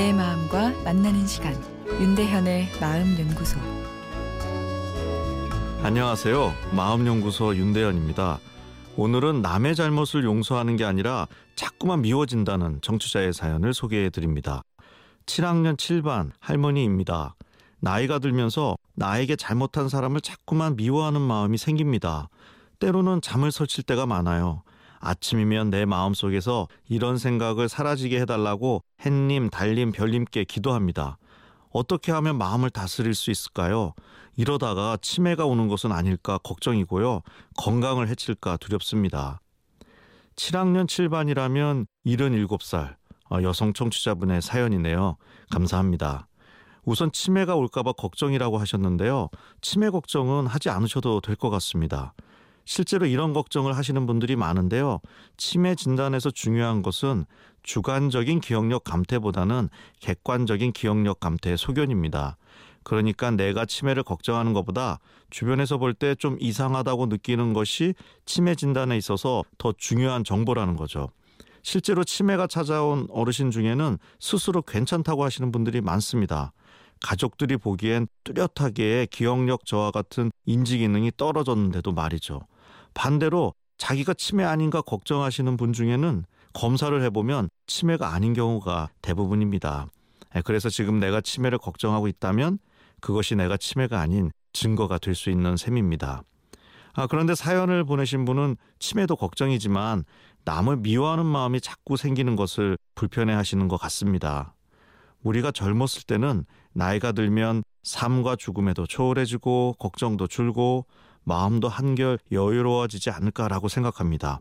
내 마음과 만나는 시간 윤대현의 마음 연구소 안녕하세요. 마음 연구소 윤대현입니다. 오늘은 남의 잘못을 용서하는 게 아니라 자꾸만 미워진다는 정치자의 사연을 소개해 드립니다. 7학년 7반 할머니입니다. 나이가 들면서 나에게 잘못한 사람을 자꾸만 미워하는 마음이 생깁니다. 때로는 잠을 설칠 때가 많아요. 아침이면 내 마음속에서 이런 생각을 사라지게 해달라고 햇님, 달님, 별님께 기도합니다. 어떻게 하면 마음을 다스릴 수 있을까요? 이러다가 치매가 오는 것은 아닐까 걱정이고요. 건강을 해칠까 두렵습니다. 7학년 7반이라면 77살 어, 여성 청취자분의 사연이네요. 감사합니다. 우선 치매가 올까봐 걱정이라고 하셨는데요. 치매 걱정은 하지 않으셔도 될 것 같습니다. 실제로 이런 걱정을 하시는 분들이 많은데요. 치매 진단에서 중요한 것은 주관적인 기억력 감퇴보다는 객관적인 기억력 감퇴의 소견입니다. 그러니까 내가 치매를 걱정하는 것보다 주변에서 볼 때 좀 이상하다고 느끼는 것이 치매 진단에 있어서 더 중요한 정보라는 거죠. 실제로 치매가 찾아온 어르신 중에는 스스로 괜찮다고 하시는 분들이 많습니다. 가족들이 보기엔 뚜렷하게 기억력 저하 같은 인지 기능이 떨어졌는데도 말이죠. 반대로 자기가 치매 아닌가 걱정하시는 분 중에는 검사를 해보면 치매가 아닌 경우가 대부분입니다. 예, 그래서 지금 내가 치매를 걱정하고 있다면 그것이 내가 치매가 아닌 증거가 될 수 있는 셈입니다. 아, 그런데 사연을 보내신 분은 치매도 걱정이지만 남을 미워하는 마음이 자꾸 생기는 것을 불편해 하시는 것 같습니다. 우리가 젊었을 때는 나이가 들면 삶과 죽음에도 초월해지고 걱정도 줄고 마음도 한결 여유로워지지 않을까라고 생각합니다.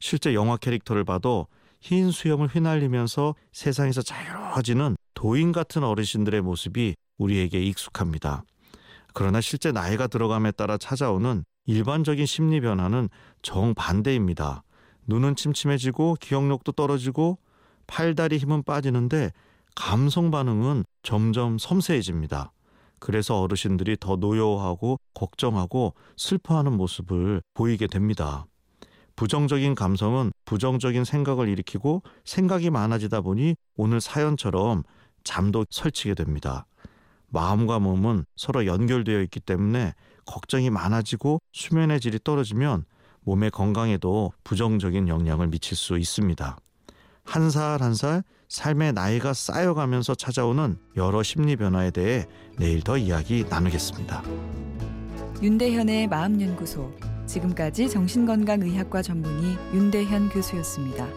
실제 영화 캐릭터를 봐도 흰 수염을 휘날리면서 세상에서 자유로워지는 도인 같은 어르신들의 모습이 우리에게 익숙합니다. 그러나 실제 나이가 들어감에 따라 찾아오는 일반적인 심리 변화는 정반대입니다. 눈은 침침해지고 기억력도 떨어지고 팔다리 힘은 빠지는데 감성 반응은 점점 섬세해집니다. 그래서 어르신들이 더 노여워하고 걱정하고 슬퍼하는 모습을 보이게 됩니다. 부정적인 감성은 부정적인 생각을 일으키고 생각이 많아지다 보니 오늘 사연처럼 잠도 설치게 됩니다. 마음과 몸은 서로 연결되어 있기 때문에 걱정이 많아지고 수면의 질이 떨어지면 몸의 건강에도 부정적인 영향을 미칠 수 있습니다. 한 살 한 살 삶의 나이가 쌓여가면서 찾아오는 여러 심리 변화에 대해 내일 더 이야기 나누겠습니다. 윤대현의 마음연구소 지금까지 정신건강의학과 전문의 윤대현 교수였습니다.